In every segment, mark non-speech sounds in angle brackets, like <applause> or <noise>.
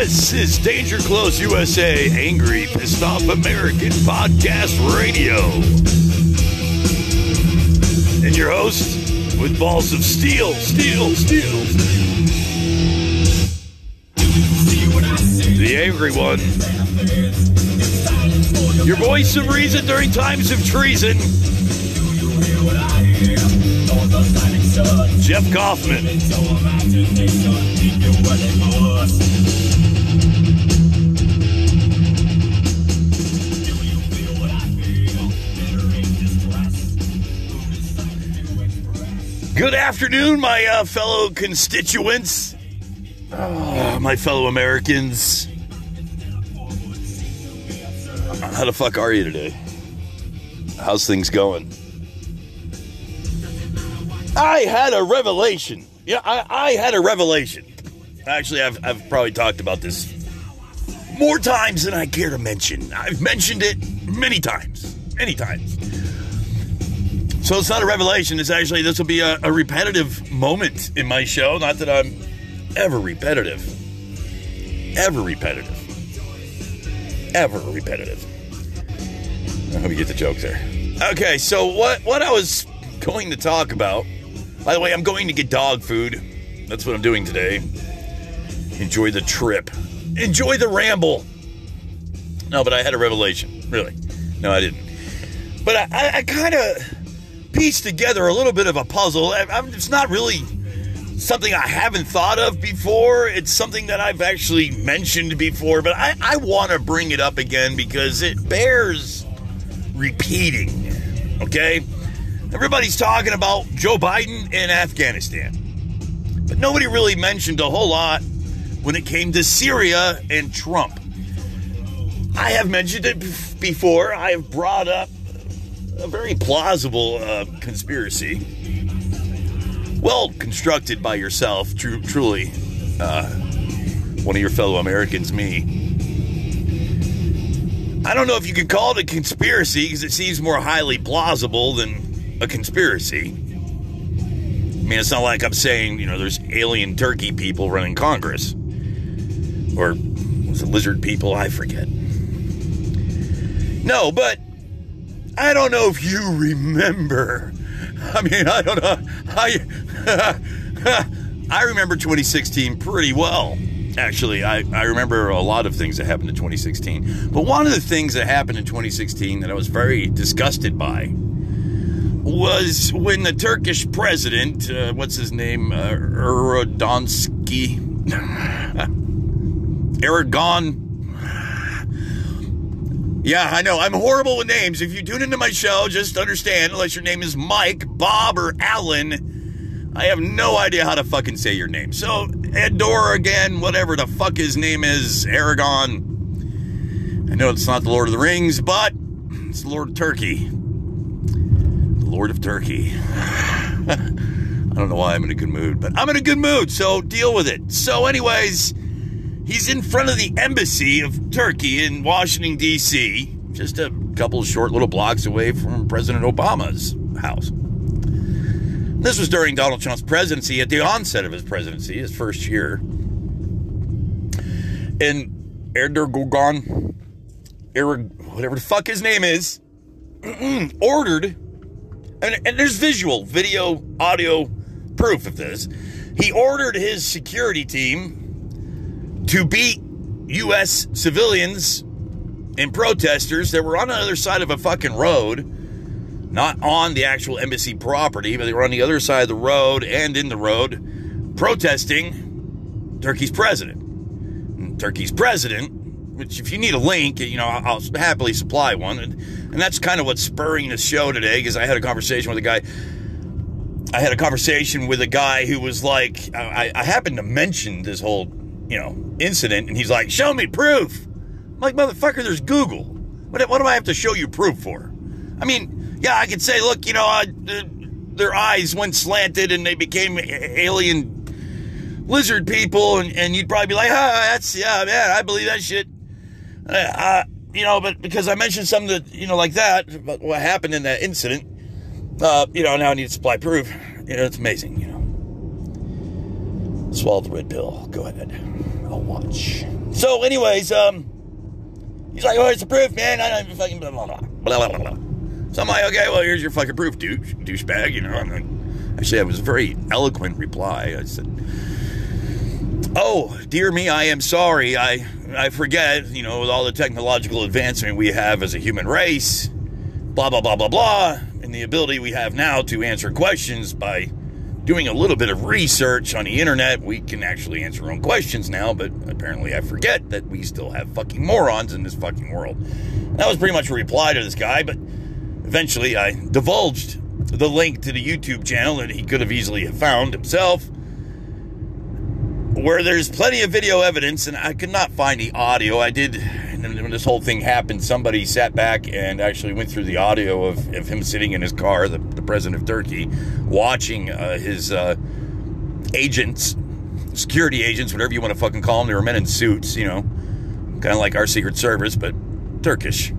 This is Danger Close USA, Angry, Pissed Off American Podcast Radio. And your host with balls of steel, steel, steel. The angry one. Your voice of reason during times of treason. Jeff Kaufman. Good afternoon, my uh, fellow constituents, uh, my fellow Americans. How the fuck are you today? How's things going? I had a revelation. Yeah, I, I had a revelation. Actually, I've, I've probably talked about this more times than I care to mention. I've mentioned it many times. Many times. So it's not a revelation. It's actually, this will be a, a repetitive moment in my show. Not that I'm ever repetitive. Ever repetitive. Ever repetitive. I hope you get the joke there. Okay, so what, what I was going to talk about, by the way, I'm going to get dog food. That's what I'm doing today. Enjoy the trip. Enjoy the ramble. No, but I had a revelation. Really. No, I didn't. But I, I, I kind of pieced together a little bit of a puzzle. It's not really something I haven't thought of before. It's something that I've actually mentioned before, but I, I want to bring it up again because it bears repeating. Okay? Everybody's talking about Joe Biden in Afghanistan. But nobody really mentioned a whole lot when it came to Syria and Trump. I have mentioned it before. I have brought up a very plausible uh, conspiracy. Well constructed by yourself, tr- truly. Uh, one of your fellow Americans, me. I don't know if you could call it a conspiracy because it seems more highly plausible than a conspiracy. I mean, it's not like I'm saying, you know, there's alien turkey people running Congress. Or was it lizard people? I forget. No, but I don't know if you remember. I mean, I don't know. I, <laughs> I remember 2016 pretty well. Actually, I, I remember a lot of things that happened in 2016. But one of the things that happened in 2016 that I was very disgusted by was when the Turkish president, uh, what's his name, uh, Aragon. <laughs> Yeah, I know. I'm horrible with names. If you tune into my show, just understand, unless your name is Mike, Bob, or Alan, I have no idea how to fucking say your name. So, Edor again, whatever the fuck his name is, Aragon. I know it's not the Lord of the Rings, but it's the Lord of Turkey. The Lord of Turkey. <sighs> I don't know why I'm in a good mood, but I'm in a good mood, so deal with it. So, anyways, he's in front of the embassy of Turkey in Washington, D.C., just a couple short little blocks away from President Obama's house. This was during Donald Trump's presidency, at the onset of his presidency, his first year. And Erdogan, Erdogan, whatever the fuck his name is, <clears throat> ordered, and, and there's visual, video, audio proof of this. He ordered his security team to beat U.S. civilians and protesters that were on the other side of a fucking road, not on the actual embassy property, but they were on the other side of the road and in the road protesting Turkey's president. And Turkey's president, which if you need a link, you know, I'll happily supply one. And, and that's kind of what's spurring the show today because I had a conversation with a guy. I had a conversation with a guy who was like, I, I happened to mention this whole, you know, incident, and he's like, "Show me proof." I'm like, "Motherfucker, there's Google. What, what do I have to show you proof for?" I mean, yeah, I could say, "Look, you know, uh, their eyes went slanted and they became alien lizard people," and, and you'd probably be like, "Ah, that's yeah, man, I believe that shit." Uh, uh, you know, but because I mentioned something that you know, like that, about what happened in that incident, uh, you know, now I need to supply proof. You know, it's amazing. Swallow the red pill. Go ahead. I'll watch. So, anyways, um, he's like, "Oh, it's a proof, man. I don't even fucking blah blah blah blah blah blah." So I'm like, "Okay, well, here's your fucking proof, douche, douchebag." You know. And then, actually, that was a very eloquent reply. I said, "Oh, dear me, I am sorry. I I forget. You know, with all the technological advancement we have as a human race, blah blah blah blah blah, and the ability we have now to answer questions by." Doing a little bit of research on the internet, we can actually answer our own questions now, but apparently I forget that we still have fucking morons in this fucking world. That was pretty much a reply to this guy, but eventually I divulged the link to the YouTube channel that he could have easily have found himself, where there's plenty of video evidence, and I could not find the audio. I did, when this whole thing happened, somebody sat back and actually went through the audio of, of him sitting in his car, the, the president of Turkey, watching uh, his uh, agents, security agents, whatever you want to fucking call them. They were men in suits, you know, kind of like our Secret Service, but Turkish.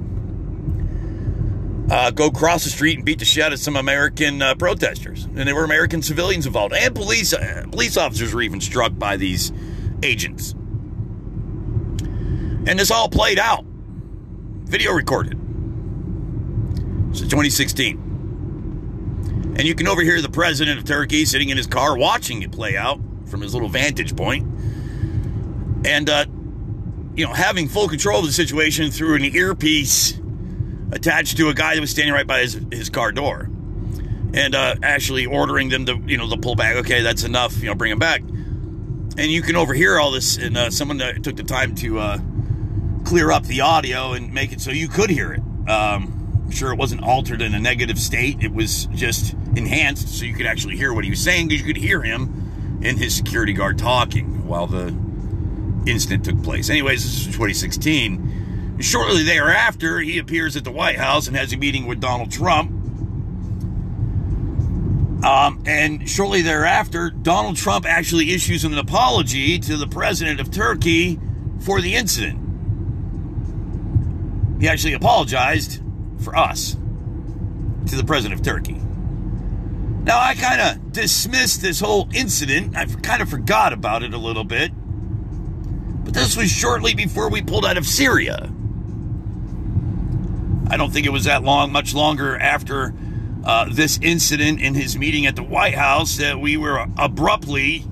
Uh, go cross the street and beat the shit out of some American uh, protesters, and there were American civilians involved, and police uh, police officers were even struck by these agents. And this all played out, video recorded. So 2016. And you can overhear the president of Turkey sitting in his car watching it play out from his little vantage point. And, uh, you know, having full control of the situation through an earpiece attached to a guy that was standing right by his, his car door. And uh, actually ordering them to, you know, to pull back. Okay, that's enough, you know, bring him back. And you can overhear all this. And uh, someone took the time to uh, clear up the audio and make it so you could hear it. Um, I'm sure it wasn't altered in a negative state. It was just enhanced so you could actually hear what he was saying because you could hear him and his security guard talking while the incident took place. Anyways, this is 2016. Shortly thereafter, he appears at the White House and has a meeting with Donald Trump. Um, and shortly thereafter, Donald Trump actually issues an apology to the president of Turkey for the incident. He actually apologized for us to the president of Turkey. Now, I kind of dismissed this whole incident. I kind of forgot about it a little bit. But this was shortly before we pulled out of Syria. I don't think it was that long, much longer after uh, this incident in his meeting at the White House that we were abruptly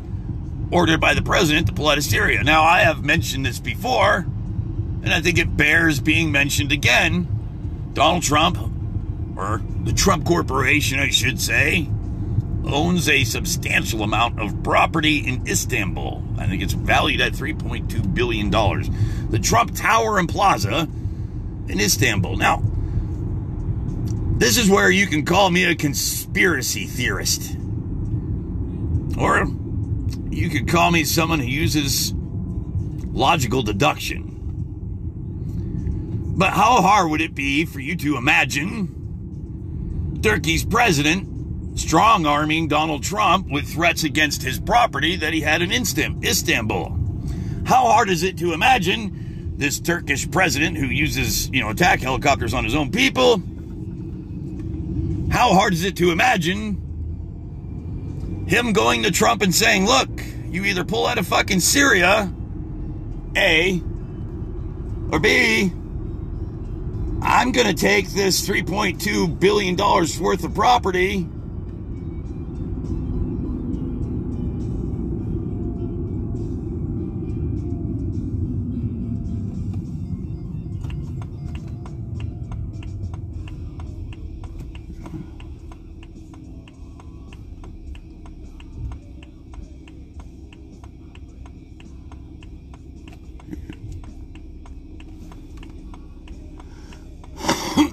ordered by the president to pull out of Syria. Now, I have mentioned this before, and I think it bears being mentioned again. Donald Trump, or the Trump Corporation, I should say, owns a substantial amount of property in Istanbul. I think it's valued at $3.2 billion. The Trump Tower and Plaza in Istanbul. Now, this is where you can call me a conspiracy theorist. Or you could call me someone who uses logical deduction. But how hard would it be for you to imagine Turkey's president strong arming Donald Trump with threats against his property that he had in Istanbul? How hard is it to imagine this Turkish president who uses, you know, attack helicopters on his own people? How hard is it to imagine him going to Trump and saying, look, you either pull out of fucking Syria, A, or B, I'm going to take this $3.2 billion worth of property.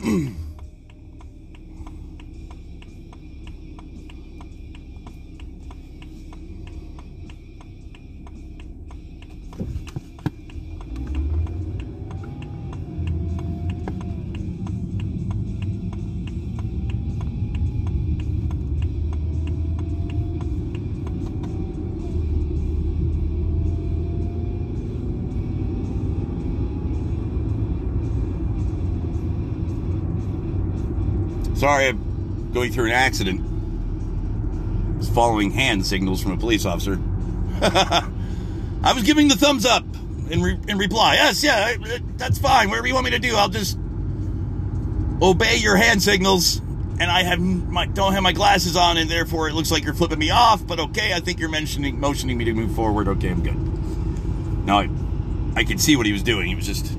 mm <clears throat> Sorry, I'm going through an accident. I was following hand signals from a police officer. <laughs> I was giving the thumbs up in, re- in reply. Yes, yeah, that's fine. Whatever you want me to do, I'll just obey your hand signals. And I have my don't have my glasses on, and therefore it looks like you're flipping me off. But okay, I think you're mentioning motioning me to move forward. Okay, I'm good. Now I, I could see what he was doing. He was just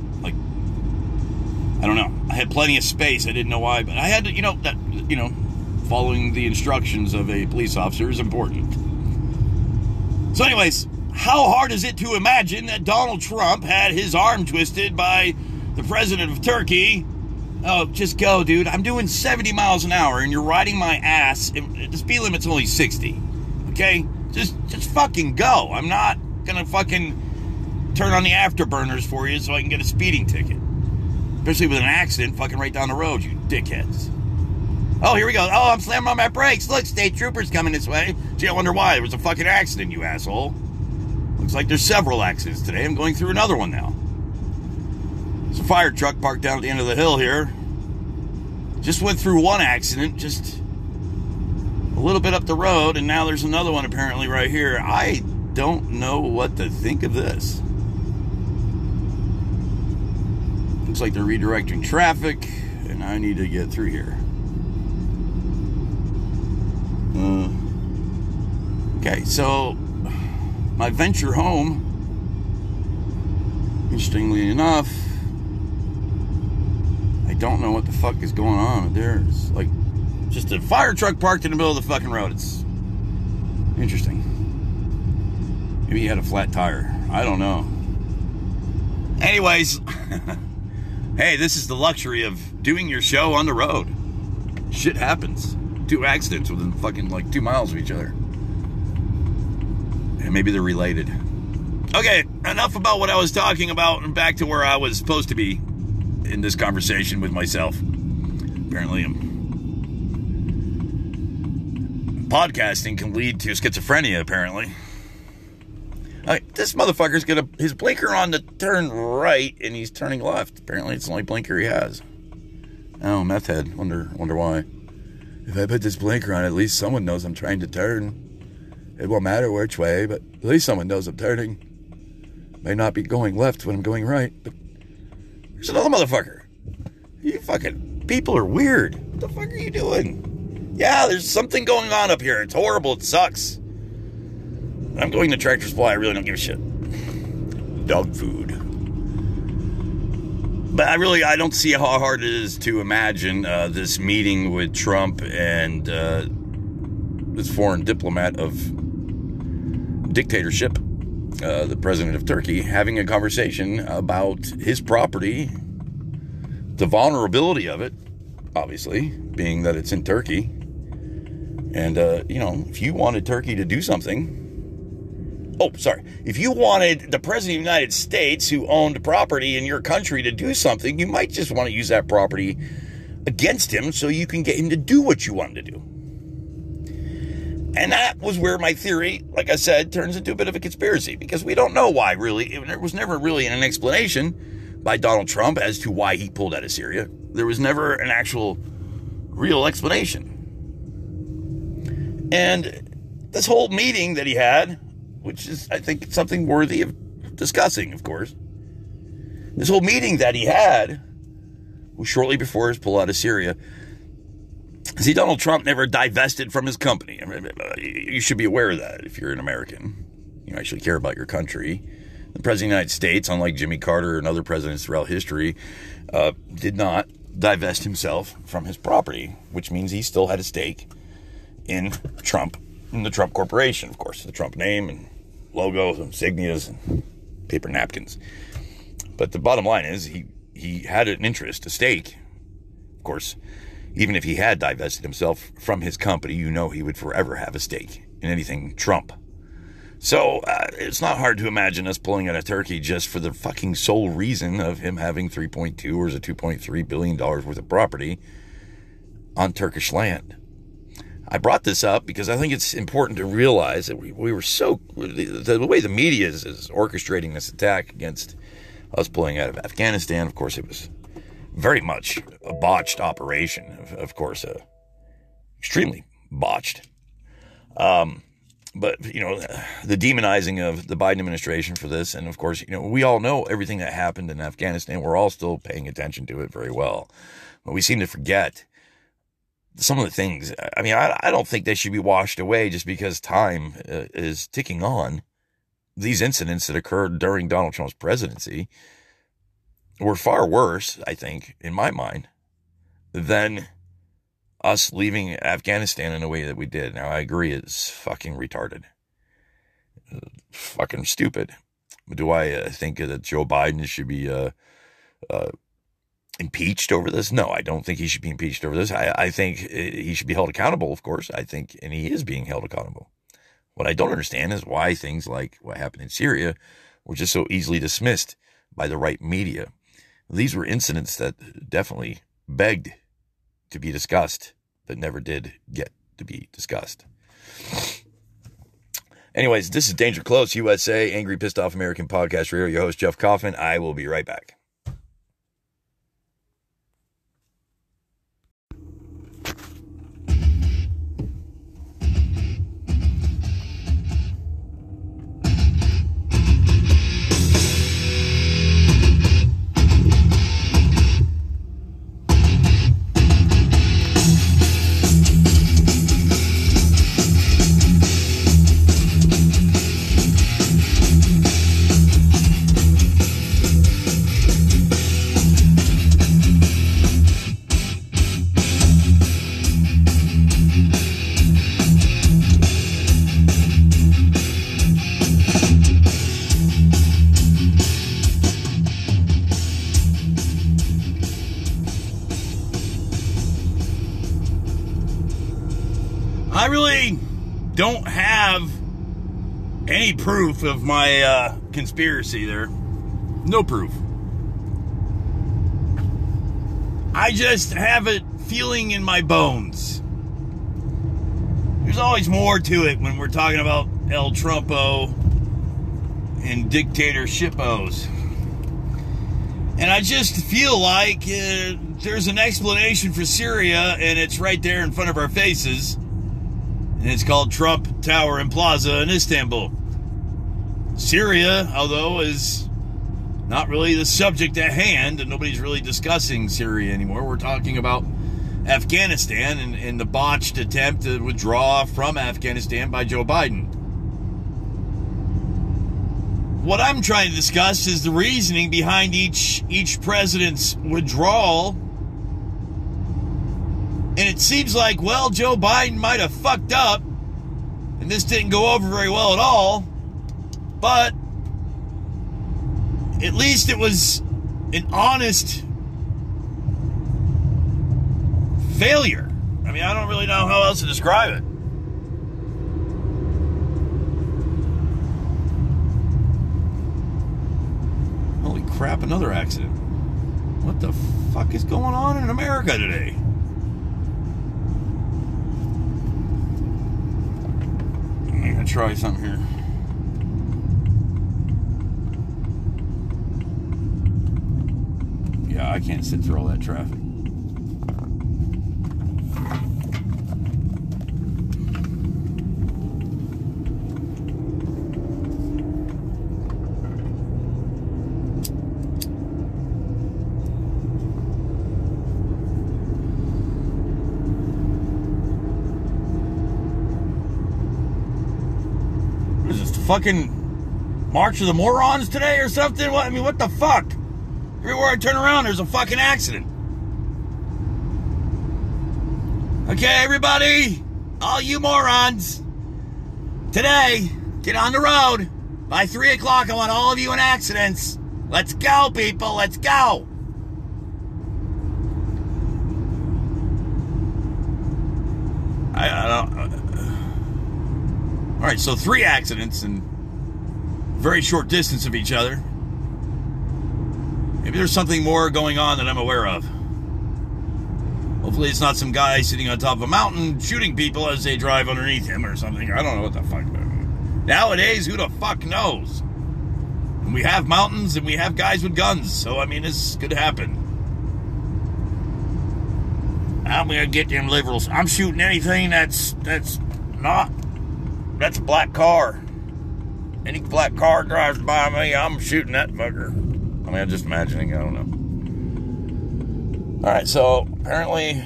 I don't know. I had plenty of space. I didn't know why, but I had to, you know, that you know, following the instructions of a police officer is important. So, anyways, how hard is it to imagine that Donald Trump had his arm twisted by the president of Turkey? Oh, just go, dude. I'm doing 70 miles an hour and you're riding my ass. The speed limit's only 60. Okay? Just just fucking go. I'm not gonna fucking turn on the afterburners for you so I can get a speeding ticket. Especially with an accident fucking right down the road, you dickheads. Oh, here we go. Oh, I'm slamming on my brakes. Look, state troopers coming this way. Gee, I wonder why. There was a fucking accident, you asshole. Looks like there's several accidents today. I'm going through another one now. There's a fire truck parked down at the end of the hill here. Just went through one accident, just a little bit up the road, and now there's another one apparently right here. I don't know what to think of this. Looks like they're redirecting traffic, and I need to get through here. Uh, okay, so my venture home, interestingly enough, I don't know what the fuck is going on. There's like just a fire truck parked in the middle of the fucking road. It's interesting. Maybe he had a flat tire. I don't know. Anyways, <laughs> hey, this is the luxury of doing your show on the road. Shit happens two accidents within fucking like two miles of each other. And maybe they're related. Okay, enough about what I was talking about and back to where I was supposed to be in this conversation with myself. Apparently, I'm podcasting can lead to schizophrenia, apparently. This motherfucker's got his blinker on to turn right and he's turning left. Apparently, it's the only blinker he has. Oh, meth head. Wonder, wonder why. If I put this blinker on, at least someone knows I'm trying to turn. It won't matter which way, but at least someone knows I'm turning. May not be going left when I'm going right, but there's another motherfucker. You fucking people are weird. What the fuck are you doing? Yeah, there's something going on up here. It's horrible. It sucks. I'm going to Tractor Supply. I really don't give a shit. Dog food but I really I don't see how hard it is to imagine uh, this meeting with Trump and uh, this foreign diplomat of dictatorship, uh, the president of Turkey, having a conversation about his property, the vulnerability of it, obviously, being that it's in Turkey. And, uh, you know, if you wanted Turkey to do something, oh, sorry. If you wanted the president of the United States who owned property in your country to do something, you might just want to use that property against him so you can get him to do what you want him to do. And that was where my theory, like I said, turns into a bit of a conspiracy because we don't know why, really. There was never really an explanation by Donald Trump as to why he pulled out of Syria. There was never an actual real explanation. And this whole meeting that he had which is, I think, something worthy of discussing, of course. This whole meeting that he had was shortly before his pull out of Syria. See, Donald Trump never divested from his company. You should be aware of that if you're an American. You actually care about your country. The President of the United States, unlike Jimmy Carter and other presidents throughout history, uh, did not divest himself from his property, which means he still had a stake in Trump, in the Trump Corporation, of course, the Trump name and logos, insignias, and paper napkins. But the bottom line is he, he had an interest, a stake. Of course, even if he had divested himself from his company, you know he would forever have a stake in anything Trump. So uh, it's not hard to imagine us pulling out of Turkey just for the fucking sole reason of him having 3.2 or is it 2.3 billion dollars worth of property on Turkish land. I brought this up because I think it's important to realize that we, we were so the, the, way the media is, is, orchestrating this attack against us pulling out of Afghanistan. Of course, it was very much a botched operation. Of, of course, uh, extremely botched. Um, but you know the demonizing of the Biden administration for this, and of course, you know we all know everything that happened in Afghanistan. We're all still paying attention to it very well, but we seem to forget some of the things. I mean, I, I don't think they should be washed away just because time uh, is ticking on. These incidents that occurred during Donald Trump's presidency were far worse, I think, in my mind, than us leaving Afghanistan in a way that we did. Now, I agree, it's fucking retarded. Fucking stupid. Do I uh, think that Joe Biden should be uh, uh, impeached over this? No, I don't think he should be impeached over this. I, I think uh, he should be held accountable, of course. I think, and he is being held accountable. What I don't understand is why things like what happened in Syria were just so easily dismissed by the right media. These were incidents that definitely begged to be discussed, but never did get to be discussed. Anyways, this is Danger Close USA, Angry Pissed Off American Podcast Radio. Your host, Jeff Coffin. I will be right back. Don't have any proof of my uh, conspiracy there. No proof. I just have it feeling in my bones. There's always more to it when we're talking about El Trumpo and dictatorshipos. And I just feel like uh, there's an explanation for Syria, and it's right there in front of our faces. And it's called Trump Tower and Plaza in Istanbul. Syria, although, is not really the subject at hand, and nobody's really discussing Syria anymore. We're talking about Afghanistan and, and the botched attempt to withdraw from Afghanistan by Joe Biden. What I'm trying to discuss is the reasoning behind each each president's withdrawal. And it seems like, well, Joe Biden might have fucked up, and this didn't go over very well at all. But at least it was an honest failure. I mean, I don't really know how else to describe it. Holy crap, another accident. What the fuck is going on in America today? I'm gonna try something here. Yeah, I can't sit through all that traffic. Fucking March of the Morons today or something? What I mean, what the fuck? Everywhere I turn around, there's a fucking accident. Okay, everybody, all you morons, today, get on the road. By 3 o'clock, I want all of you in accidents. Let's go, people, let's go. Right, so three accidents in very short distance of each other. Maybe there's something more going on that I'm aware of. Hopefully, it's not some guy sitting on top of a mountain shooting people as they drive underneath him or something. I don't know what the fuck. Nowadays, who the fuck knows? And we have mountains and we have guys with guns, so I mean, this could happen. I'm gonna get them liberals. I'm shooting anything that's that's not That's a black car. Any black car drives by me, I'm shooting that fucker. I mean, I'm just imagining. I don't know. All right, so apparently,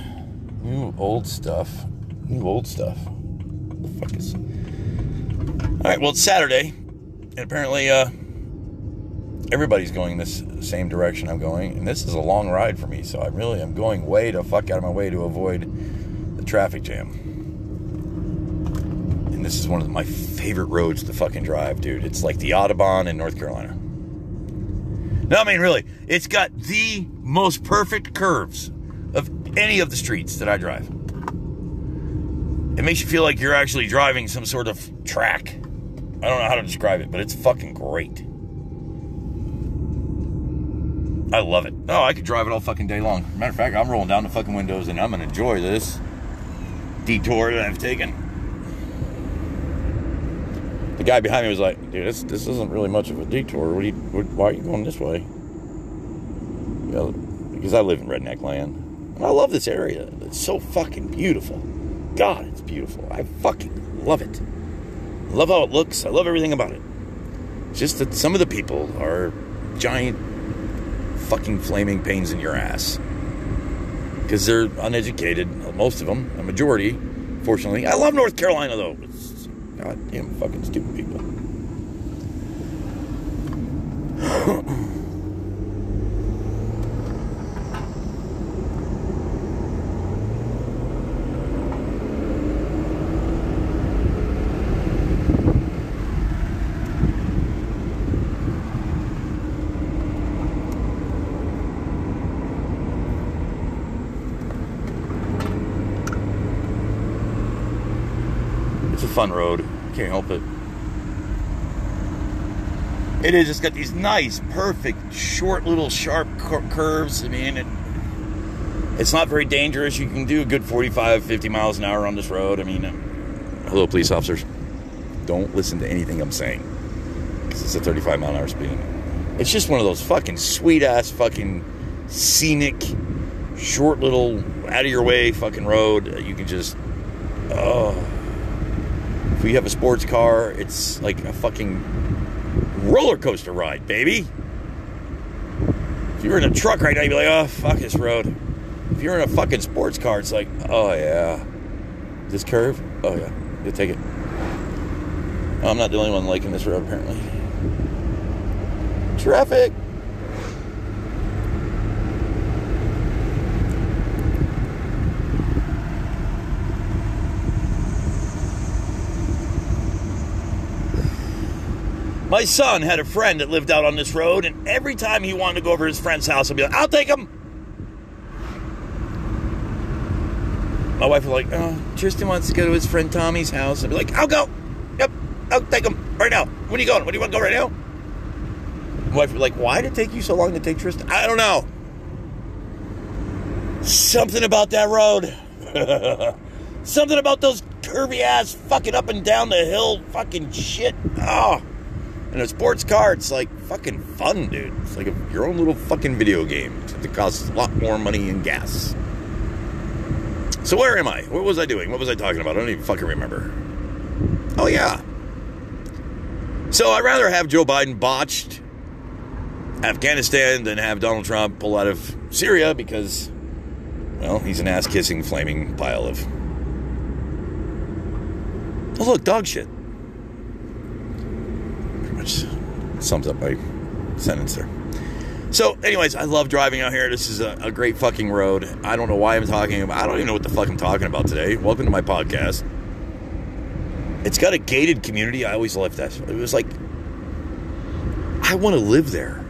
new old stuff. New old stuff. What the fuck is? All right, well, it's Saturday, and apparently, uh, everybody's going this same direction I'm going, and this is a long ride for me, so I really am going way to fuck out of my way to avoid the traffic jam. And this is one of my favorite roads to fucking drive, dude. It's like the Audubon in North Carolina. No, I mean, really, it's got the most perfect curves of any of the streets that I drive. It makes you feel like you're actually driving some sort of track. I don't know how to describe it, but it's fucking great. I love it. Oh, I could drive it all fucking day long. Matter of fact, I'm rolling down the fucking windows and I'm gonna enjoy this detour that I've taken. The guy behind me was like, "Dude, this this isn't really much of a detour. What are you? What, why are you going this way?" Yeah, because I live in redneck land, and I love this area. It's so fucking beautiful. God, it's beautiful. I fucking love it. I love how it looks. I love everything about it. It's just that some of the people are giant fucking flaming pains in your ass because they're uneducated. Most of them, a majority, fortunately. I love North Carolina though. It's goddamn fucking stupid people. It's a fun road. Help it. It is. It's got these nice, perfect, short, little sharp cur- curves. I mean, it, it's not very dangerous. You can do a good 45, 50 miles an hour on this road. I mean, um, hello, police officers. Don't listen to anything I'm saying because it's a 35 mile an hour speed. limit. It's just one of those fucking sweet ass, fucking scenic, short, little, out of your way fucking road. You can just, oh. If you have a sports car, it's like a fucking roller coaster ride, baby. If you're in a truck right now, you'd be like, oh, fuck this road. If you're in a fucking sports car, it's like, oh, yeah. This curve? Oh, yeah. You'll take it. I'm not the only one liking this road, apparently. Traffic! My son had a friend that lived out on this road, and every time he wanted to go over to his friend's house, I'd be like, I'll take him. My wife was like, oh, Tristan wants to go to his friend Tommy's house. I'd be like, I'll go. Yep, I'll take him right now. When are you going? When do you want to go right now? My wife was like, why did it take you so long to take Tristan? I don't know. Something about that road. <laughs> Something about those curvy ass fucking up and down the hill fucking shit. Oh. And a sports car, it's like fucking fun, dude. It's like a, your own little fucking video game. It costs a lot more money in gas. So where am I? What was I doing? What was I talking about? I don't even fucking remember. Oh yeah. So I'd rather have Joe Biden botched Afghanistan than have Donald Trump pull out of Syria because, well, he's an ass kissing, flaming pile of. Oh look, dog shit which sums up my sentence there. So, anyways, I love driving out here. This is a, a, great fucking road. I don't know why I'm talking about. I don't even know what the fuck I'm talking about today. Welcome to my podcast. It's got a gated community. I always loved that. It was like, I want to live there.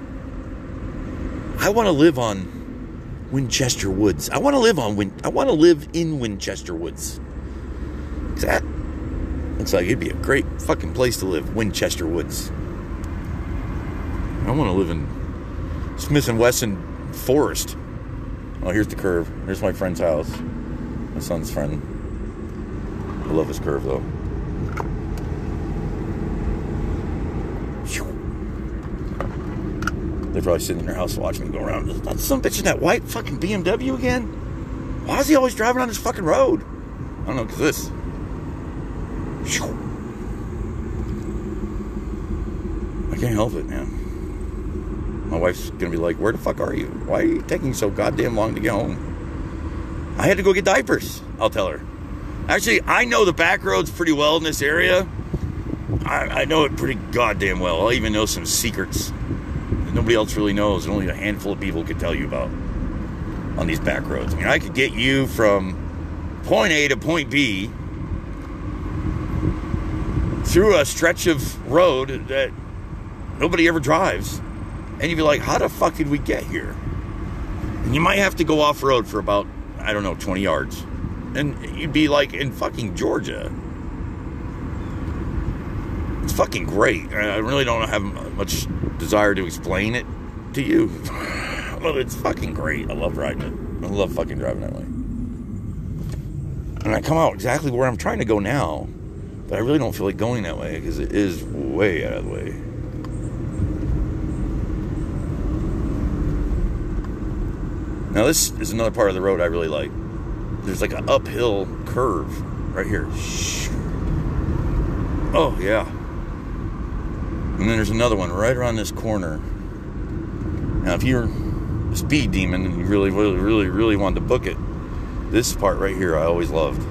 I want to live on Winchester Woods. I want to live on Win. I want to live in Winchester Woods. That looks like it'd be a great fucking place to live, Winchester Woods. I want to live in Smith and Wesson Forest. Oh, here's the curve. Here's my friend's house. My son's friend. I love this curve though. They're probably sitting in their house watching me go around. That's some bitch in that white fucking BMW again. Why is he always driving on this fucking road? I don't know, because this. I can't help it, man. My wife's gonna be like, "Where the fuck are you? Why are you taking so goddamn long to get home?" I had to go get diapers. I'll tell her. Actually, I know the back roads pretty well in this area. I, I know it pretty goddamn well. I even know some secrets that nobody else really knows, and only a handful of people could tell you about on these back roads. I mean, I could get you from point A to point B through a stretch of road that nobody ever drives. And you'd be like, how the fuck did we get here? And you might have to go off road for about, I don't know, 20 yards. And you'd be like in fucking Georgia. It's fucking great. I really don't have much desire to explain it to you. <laughs> well, it's fucking great. I love riding it. I love fucking driving that way. And I come out exactly where I'm trying to go now, but I really don't feel like going that way because it is way out of the way. Now, this is another part of the road I really like. There's like an uphill curve right here. Oh, yeah. And then there's another one right around this corner. Now, if you're a speed demon and you really, really, really, really wanted to book it, this part right here I always loved.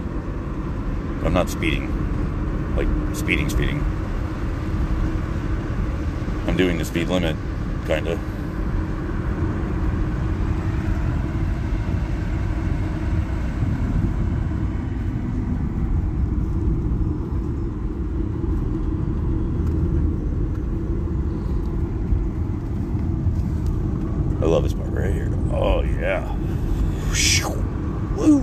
I'm not speeding. Like, speeding, speeding. I'm doing the speed limit, kind of. I love this part right here. Oh yeah. Woo!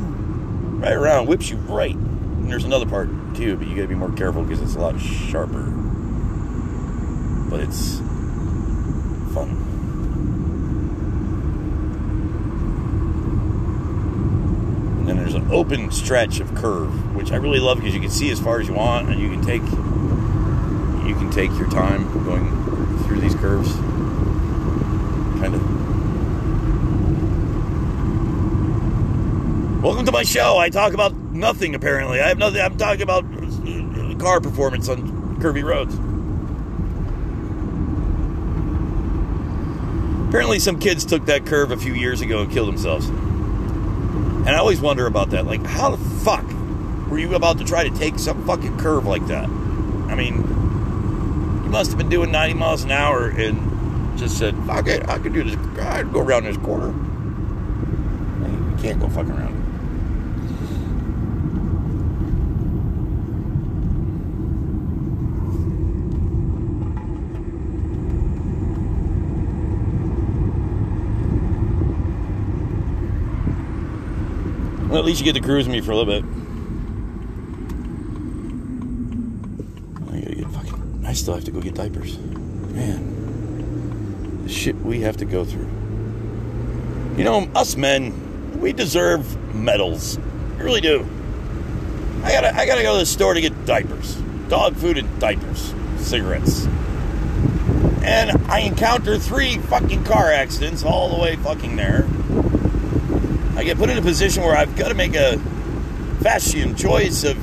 Whips you right. And there's another part too, but you gotta be more careful because it's a lot sharper. But it's fun. And then there's an open stretch of curve, which I really love because you can see as far as you want, and you can take you can take your time going through these curves. Kind of. Welcome to my show. I talk about nothing apparently. I have nothing. I'm talking about uh, car performance on curvy roads. Apparently, some kids took that curve a few years ago and killed themselves. And I always wonder about that. Like, how the fuck were you about to try to take some fucking curve like that? I mean, you must have been doing 90 miles an hour and just said, fuck it, I could do this. I'd go around this corner. You can't go fucking around. Well, at least you get to cruise me for a little bit. I gotta get fucking. I still have to go get diapers. Man, the shit we have to go through. You know, us men, we deserve medals. We really do. I gotta, I gotta go to the store to get diapers, dog food and diapers, cigarettes. And I encounter three fucking car accidents all the way fucking there. I get put in a position where I've got to make a fashion choice of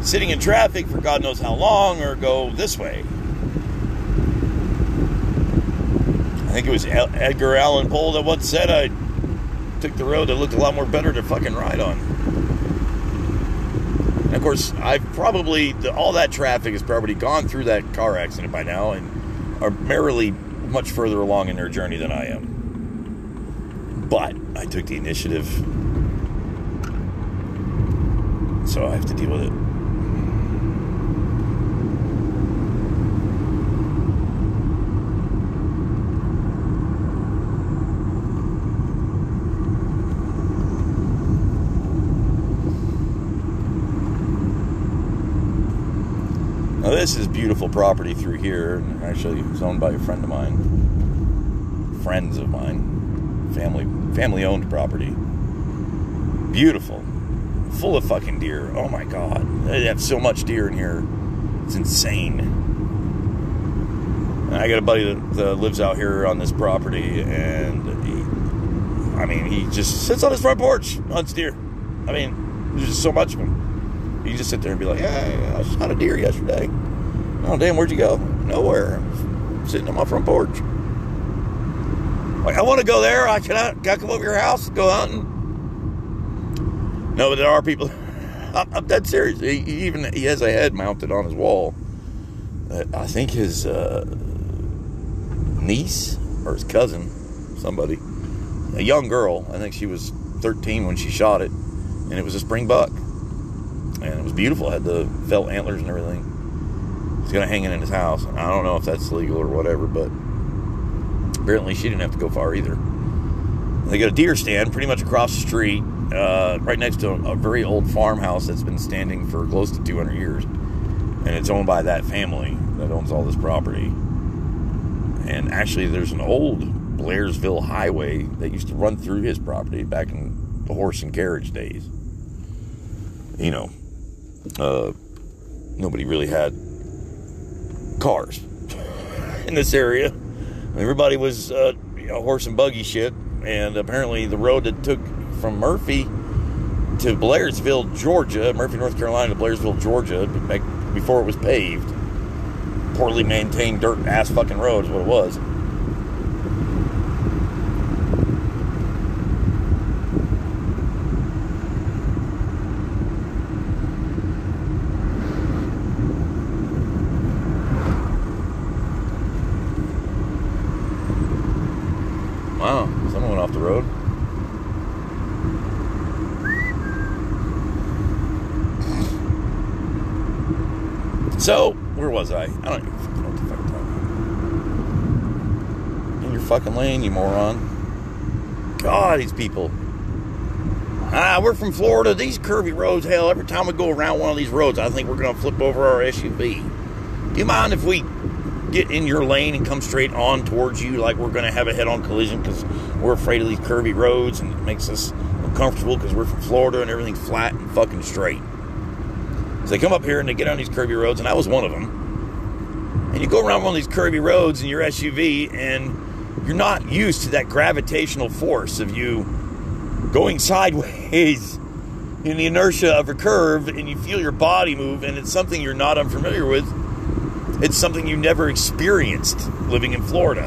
sitting in traffic for God knows how long or go this way. I think it was Edgar Allan Poe that once said I took the road that looked a lot more better to fucking ride on. And of course, I've probably, all that traffic has probably gone through that car accident by now and are merrily much further along in their journey than I am. But I took the initiative. So I have to deal with it. Now this is beautiful property through here. Actually, it's owned by a friend of mine. Friends of mine family family owned property. Beautiful. Full of fucking deer. Oh my god. They have so much deer in here. It's insane. And I got a buddy that, that lives out here on this property and he I mean, he just sits on his front porch, hunts deer. I mean, there's just so much of them. You just sit there and be like, "Yeah, I shot a deer yesterday." Oh damn, where'd you go? Nowhere. sitting on my front porch. Like, I want to go there. I cannot. Got to come over your house, go hunting. No, but there are people. I'm, I'm dead serious. He, he even he has a head mounted on his wall. I think his uh, niece or his cousin, somebody, a young girl. I think she was 13 when she shot it, and it was a spring buck, and it was beautiful. It had the felt antlers and everything. He's gonna hang it in his house. I don't know if that's legal or whatever, but apparently she didn't have to go far either. They got a deer stand pretty much across the street, uh, right next to a, very old farmhouse that's been standing for close to 200 years, and it's owned by that family that owns all this property. And actually, there's an old Blairsville highway that used to run through his property back in the horse and carriage days. You know, uh, nobody really had cars in this area. Everybody was uh, you know, horse and buggy shit, and apparently the road that took from Murphy to Blairsville, Georgia, Murphy, North Carolina to Blairsville, Georgia, before it was paved, poorly maintained dirt ass fucking road is what it was. Wow, someone went off the road. So, where was I? I don't even fucking know what the fuck I'm talking about. Your you moron. God, these people. Ah, we're from Florida. These curvy roads, hell, every time we go around one of these roads, I think we're going to flip over our SUV. Do you mind if we get in your lane and come straight on towards you like we're going to have a head-on collision because we're afraid of these curvy roads and it makes us uncomfortable because we're from Florida and everything's flat and fucking straight. So they come up here and they get on these curvy roads, and I was one of them. And you go around one of these curvy roads in your SUV, and you're not used to that gravitational force of you going sideways <laughs> in the inertia of a curve, and you feel your body move, and it's something you're not unfamiliar with. It's something you never experienced living in Florida.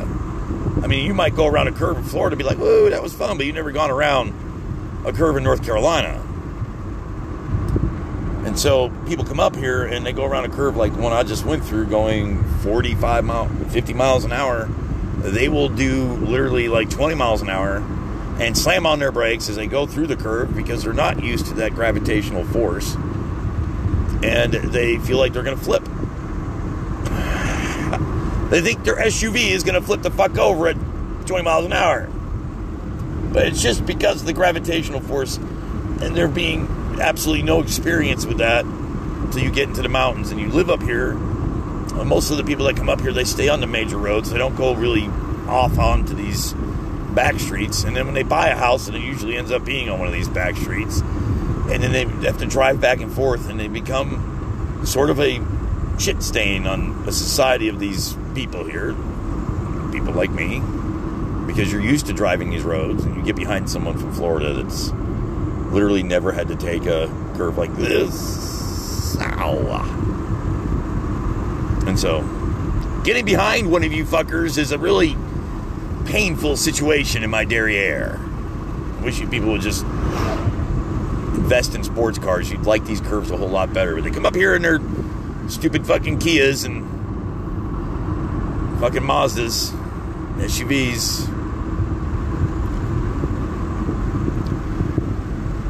I mean, you might go around a curve in Florida and be like, whoa, that was fun, but you've never gone around a curve in North Carolina. And so people come up here and they go around a curve like the one I just went through going 45 miles, 50 miles an hour. They will do literally like 20 miles an hour and slam on their brakes as they go through the curve because they're not used to that gravitational force. And they feel like they're going to flip. <sighs> they think their SUV is going to flip the fuck over at 20 miles an hour. But it's just because of the gravitational force and there being absolutely no experience with that until you get into the mountains and you live up here. Most of the people that come up here, they stay on the major roads. They don't go really off onto these back streets. And then when they buy a house, and it usually ends up being on one of these back streets, and then they have to drive back and forth, and they become sort of a shit stain on the society of these people here, people like me, because you're used to driving these roads, and you get behind someone from Florida that's literally never had to take a curve like this. Ow. And so, getting behind one of you fuckers is a really painful situation in my derriere. I wish you people would just invest in sports cars. You'd like these curves a whole lot better. But they come up here in their stupid fucking Kias and fucking Mazdas, SUVs.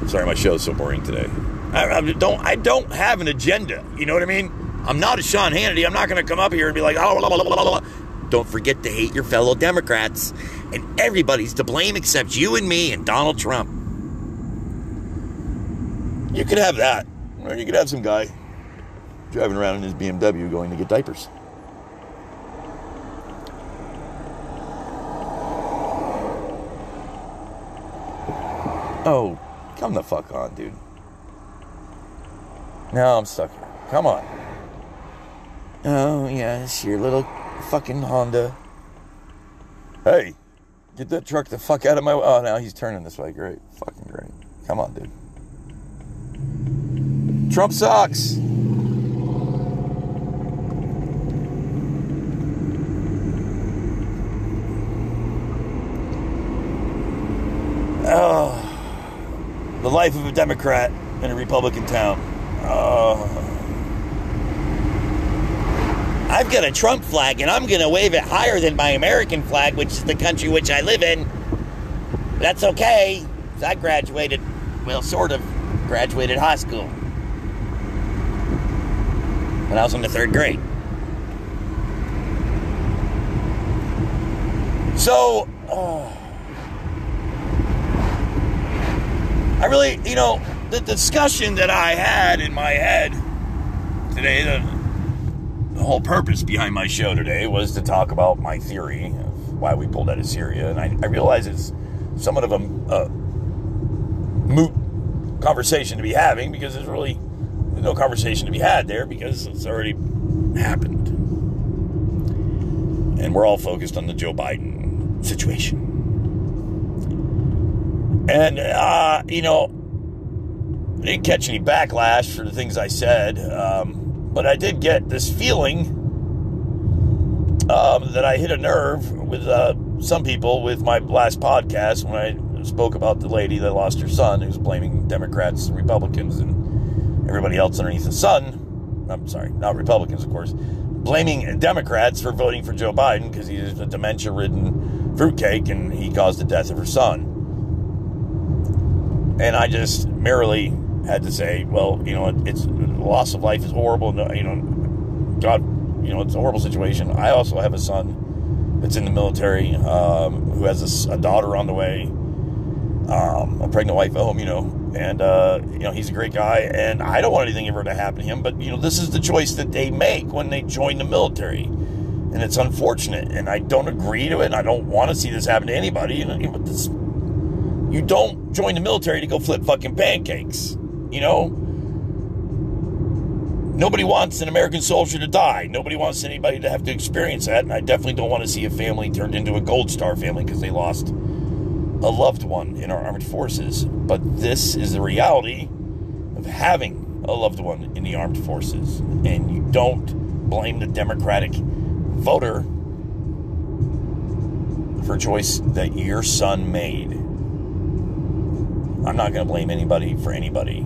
Sorry, my show's so boring today. I, I don't. I don't have an agenda. You know what I mean? I'm not a Sean Hannity. I'm not going to come up here and be like, oh, blah, blah, blah, don't forget to hate your fellow Democrats, and everybody's to blame except you and me and Donald Trump. You could have that, or you could have some guy driving around in his BMW going to get diapers. Oh, come the fuck on, dude. Now I'm stuck here. Come on. Oh, yes, your little fucking Honda. Hey, get that truck the fuck out of my way. Oh, now he's turning this way. Great. Fucking great. Come on, dude. Trump sucks. Oh, the life of a Democrat in a Republican town. Oh. I've got a Trump flag and I'm going to wave it higher than my American flag, which is the country which I live in. That's okay. I graduated, well, sort of graduated high school when I was in the third grade. So, uh, I really, you know, the discussion that I had in my head today, the, the whole purpose behind my show today was to talk about my theory of why we pulled out of Syria. And I, I realize it's somewhat of a uh, moot conversation to be having because there's really no conversation to be had there because it's already happened. And we're all focused on the Joe Biden situation. And, uh, you know, I didn't catch any backlash for the things I said, um, but I did get this feeling um, that I hit a nerve with uh, some people with my last podcast when I spoke about the lady that lost her son who's blaming Democrats and Republicans and everybody else underneath the sun. I'm sorry, not Republicans, of course, blaming Democrats for voting for Joe Biden because he's a dementia ridden fruitcake and he caused the death of her son. And I just merely had to say, well, you know, it's loss of life is horrible. You know, God, you know, it's a horrible situation. I also have a son that's in the military um, who has a, a, daughter on the way, um, a pregnant wife at home, you know, and, uh, you know, he's a great guy. And I don't want anything ever to happen to him, but, you know, this is the choice that they make when they join the military. And it's unfortunate. And I don't agree to it. And I don't want to see this happen to anybody. You know, this, you don't join the military to go flip fucking pancakes. You know? Nobody wants an American soldier to die. Nobody wants anybody to have to experience that. And I definitely don't want to see a family turned into a Gold Star family because they lost a loved one in our armed forces. But this is the reality of having a loved one in the armed forces. And you don't blame the Democratic voter for a choice that your son made. I'm not going to blame anybody for anybody.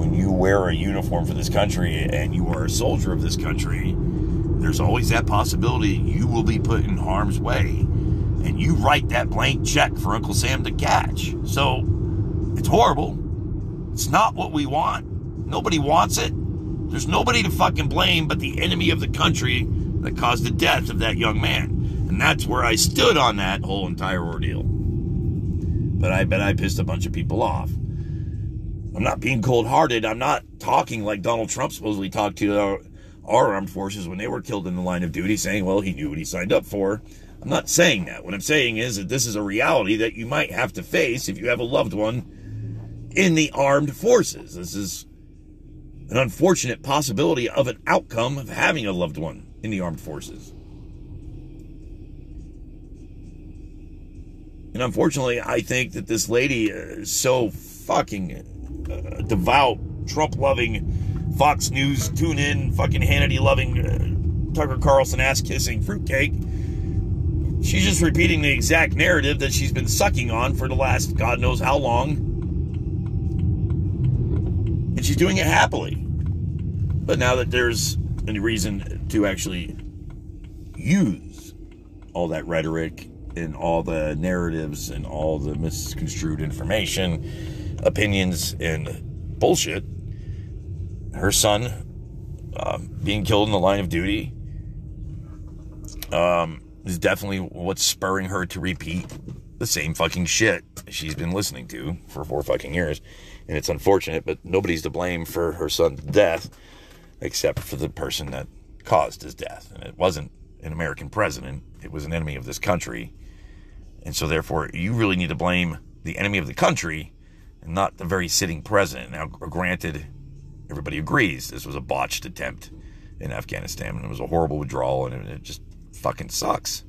When you wear a uniform for this country and you are a soldier of this country, there's always that possibility you will be put in harm's way. And you write that blank check for Uncle Sam to catch. So it's horrible. It's not what we want. Nobody wants it. There's nobody to fucking blame but the enemy of the country that caused the death of that young man. And that's where I stood on that whole entire ordeal but I bet I pissed a bunch of people off. I'm not being cold hearted. I'm not talking like Donald Trump supposedly talked to our, our, armed forces when they were killed in the line of duty, saying, well, he knew what he signed up for. I'm not saying that. What I'm saying is that this is a reality that you might have to face if you have a loved one in the armed forces. This is an unfortunate possibility of an outcome of having a loved one in the armed forces. And unfortunately, I think that this lady is so fucking uh, devout, Trump loving, Fox News tune in, fucking Hannity loving, uh, Tucker Carlson ass kissing fruitcake. She's just repeating the exact narrative that she's been sucking on for the last God knows how long. And she's doing it happily. But now that there's any reason to actually use all that rhetoric and all the narratives and all the misconstrued information, opinions, and bullshit. Her son um, being killed in the line of duty um, is definitely what's spurring her to repeat the same fucking shit she's been listening to for four fucking years. And it's unfortunate, but nobody's to blame for her son's death except for the person that caused his death. And it wasn't an American president, it was an enemy of this country and so, therefore, you really need to blame the enemy of the country and not the very sitting president. Now, granted, everybody agrees this was a botched attempt in Afghanistan and it was a horrible withdrawal and it just fucking sucks.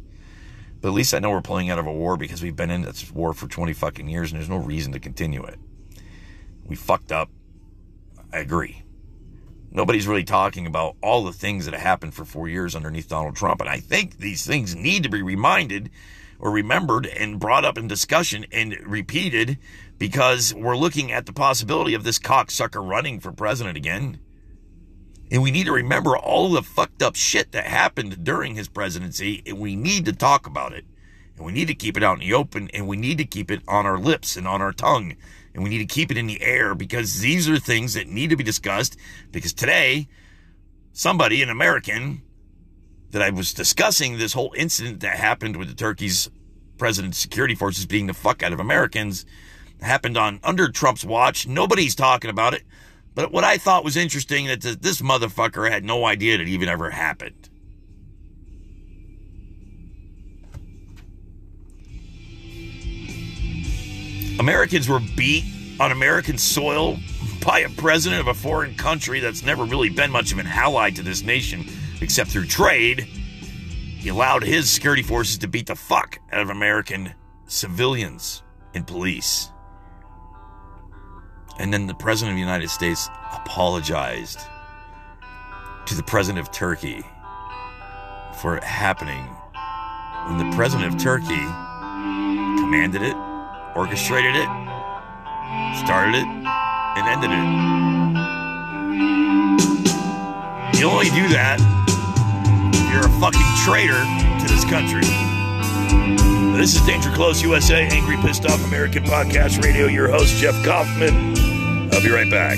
But at least I know we're pulling out of a war because we've been in this war for 20 fucking years and there's no reason to continue it. We fucked up. I agree. Nobody's really talking about all the things that happened for four years underneath Donald Trump. And I think these things need to be reminded or remembered and brought up in discussion and repeated because we're looking at the possibility of this cocksucker running for president again. And we need to remember all the fucked up shit that happened during his presidency, and we need to talk about it. And we need to keep it out in the open, and we need to keep it on our lips and on our tongue. And we need to keep it in the air because these are things that need to be discussed. Because today, somebody, an American, that I was discussing this whole incident that happened with the Turkey's president's security forces being the fuck out of Americans happened on under Trump's watch. Nobody's talking about it. But what I thought was interesting that this motherfucker had no idea that it even ever happened. Americans were beat on American soil <laughs> by a president of a foreign country that's never really been much of an ally to this nation except through trade. He allowed his security forces to beat the fuck out of American civilians and police. And then the President of the United States apologized to the President of Turkey for it happening when the President of Turkey commanded it, orchestrated it, started it, and ended it. You only do that you're a fucking traitor to this country. This is Danger Close USA, Angry Pissed Off American Podcast Radio. Your host, Jeff Kaufman. I'll be right back.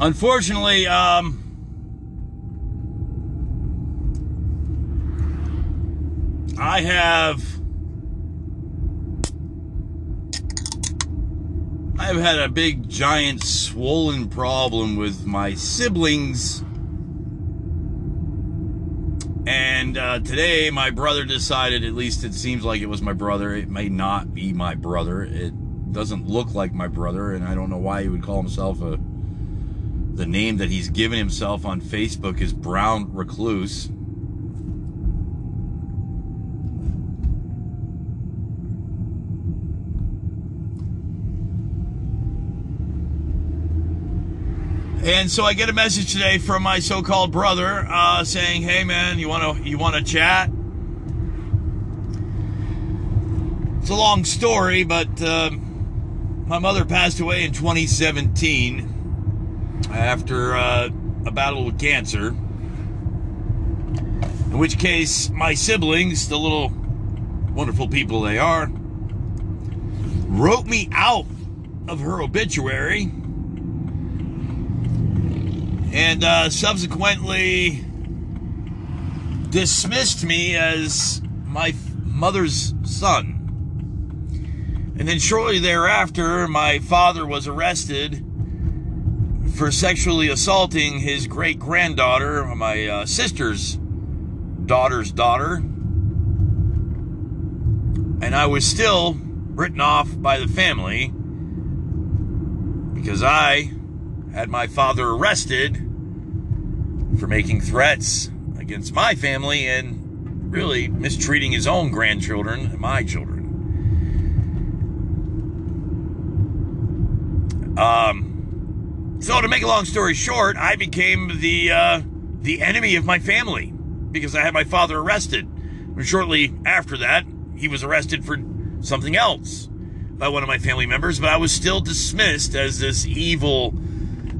Unfortunately, um, I have I've had a big giant swollen problem with my siblings. And uh, today, my brother decided, at least it seems like it was my brother. It may not be my brother. It doesn't look like my brother, and I don't know why he would call himself a. The name that he's given himself on Facebook is Brown Recluse. And so I get a message today from my so-called brother uh, saying, "Hey man, you want to you want to chat?" It's a long story, but uh, my mother passed away in 2017 after uh, a battle with cancer. In which case, my siblings, the little wonderful people they are, wrote me out of her obituary and uh, subsequently dismissed me as my mother's son. And then shortly thereafter, my father was arrested for sexually assaulting his great granddaughter, my uh, sister's daughter's daughter. And I was still written off by the family because I had my father arrested for making threats against my family and really mistreating his own grandchildren and my children. Um, so to make a long story short, I became the uh, the enemy of my family because I had my father arrested. And shortly after that, he was arrested for something else by one of my family members, but I was still dismissed as this evil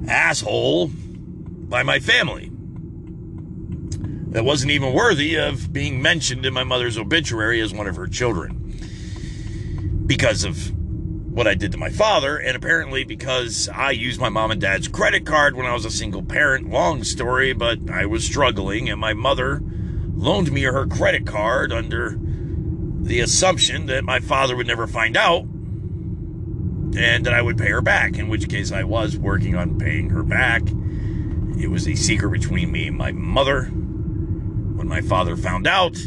asshole by my family that wasn't even worthy of being mentioned in my mother's obituary as one of her children because of what I did to my father, and apparently because I used my mom and dad's credit card when I was a single parent. Long story, but I was struggling, and my mother loaned me her credit card under the assumption that my father would never find out and that I would pay her back, in which case I was working on paying her back. It was a secret between me and my mother when my father found out,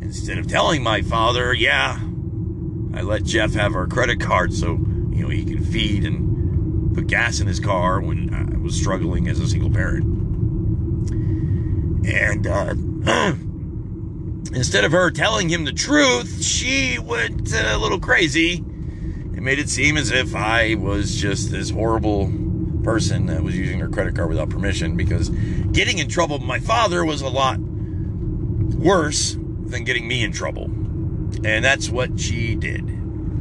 instead of telling my father, yeah, I let Jeff have our credit card so, you know, he can feed and put gas in his car when I was struggling as a single parent. And uh, <clears throat> instead of her telling him the truth, she went a little crazy and made it seem as if I was just this horrible person that was using her credit card without permission because getting in trouble with my father was a lot worse than getting me in trouble. And that's what she did.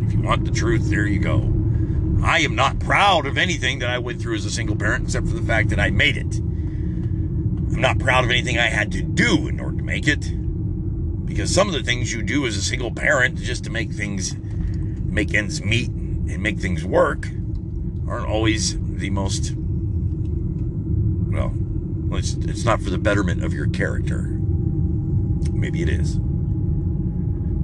If you want the truth, there you go. I am not proud of anything that I went through as a single parent, except for the fact that I made it. I'm not proud of anything I had to do in order to make it. Because some of the things you do as a single parent just to make things, make ends meet and make things work, aren't always the most, well, it's, it's not for the betterment of your character. Maybe it is.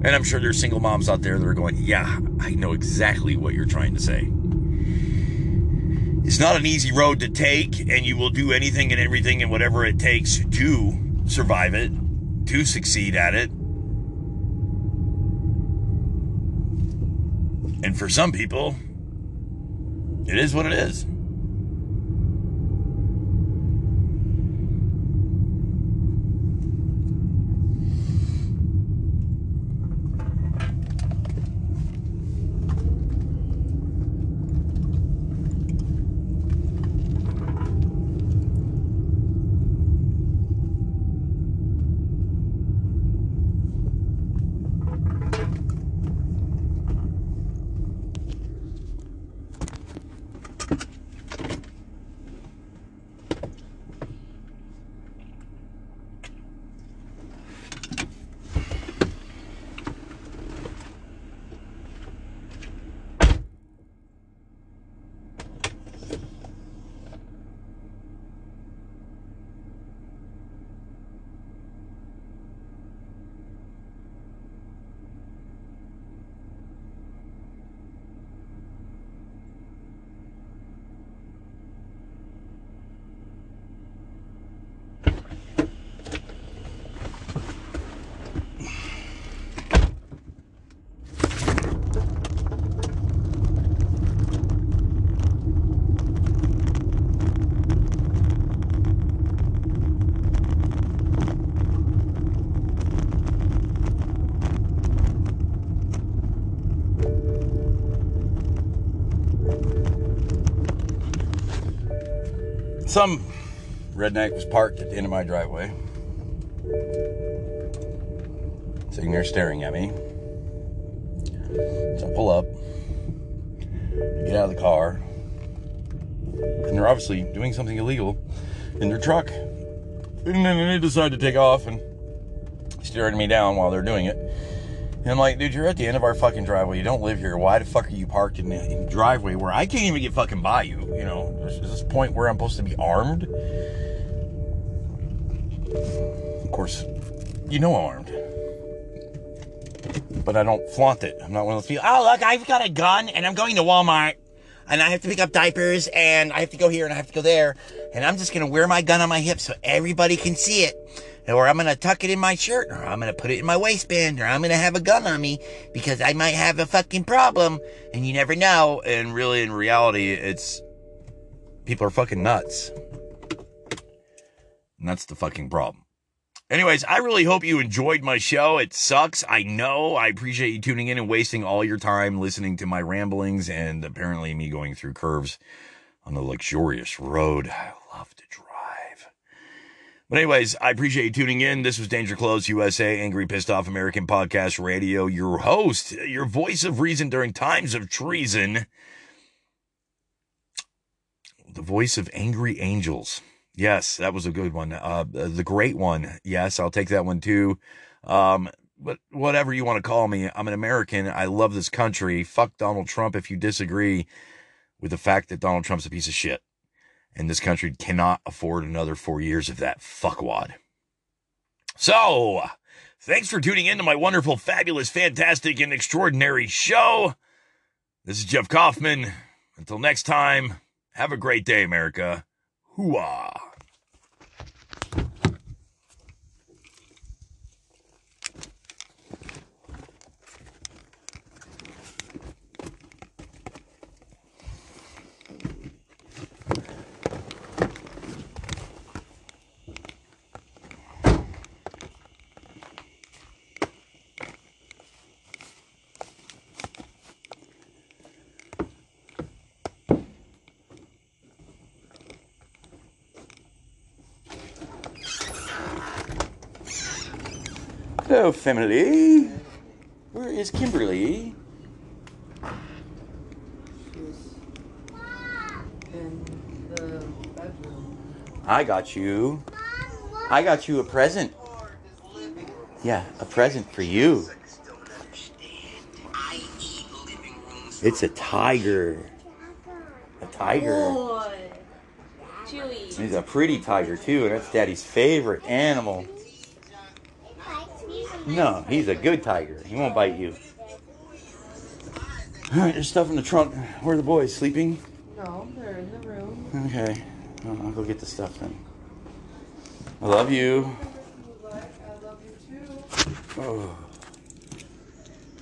And I'm sure there's single moms out there that are going, yeah, I know exactly what you're trying to say. It's not an easy road to take, and you will do anything and everything and whatever it takes to survive it, to succeed at it. And for some people, it is what it is. Some redneck was parked at the end of my driveway. Sitting there staring at me. So I pull up, get out of the car, and they're obviously doing something illegal in their truck. And then they decide to take off and staring me down while they're doing it. And I'm like, dude, you're at the end of our fucking driveway. You don't live here. Why the fuck are you parked in the, in the driveway where I can't even get fucking by you? You know, there's this point where I'm supposed to be armed. Of course, you know I'm armed. But I don't flaunt it. I'm not one of those people. Oh, look, I've got a gun and I'm going to Walmart and I have to pick up diapers and I have to go here and I have to go there. And I'm just going to wear my gun on my hip so everybody can see it. Or I'm going to tuck it in my shirt or I'm going to put it in my waistband or I'm going to have a gun on me because I might have a fucking problem and you never know. And really, in reality, it's people are fucking nuts. And that's the fucking problem. Anyways, I really hope you enjoyed my show. It sucks. I know. I appreciate you tuning in and wasting all your time listening to my ramblings and apparently me going through curves on a luxurious road. I love to drive. But anyways, I appreciate you tuning in. This was Danger Close USA, Angry Pissed Off American Podcast Radio. Your host, your voice of reason during times of treason. The voice of angry angels. Yes, that was a good one. Uh, the great one. Yes, I'll take that one too. Um, but whatever you want to call me, I'm an American. I love this country. Fuck Donald Trump if you disagree with the fact that Donald Trump's a piece of shit. And this country cannot afford another four years of that fuckwad. So, thanks for tuning in to my wonderful, fabulous, fantastic, and extraordinary show. This is Jeff Kaufman. Until next time, have a great day, America. Hooah. Hello, family. Where is Kimberly? in the bedroom. I got you. I got you a present. Yeah, a present for you. It's a tiger. A tiger. He's a pretty tiger too, and that's Daddy's favorite animal. No, he's a good tiger. He won't bite you. All right, there's stuff in the trunk. Where are the boys sleeping? No, they're in the room. Okay, well, I'll go get the stuff then. I love you. I love you too. Oh.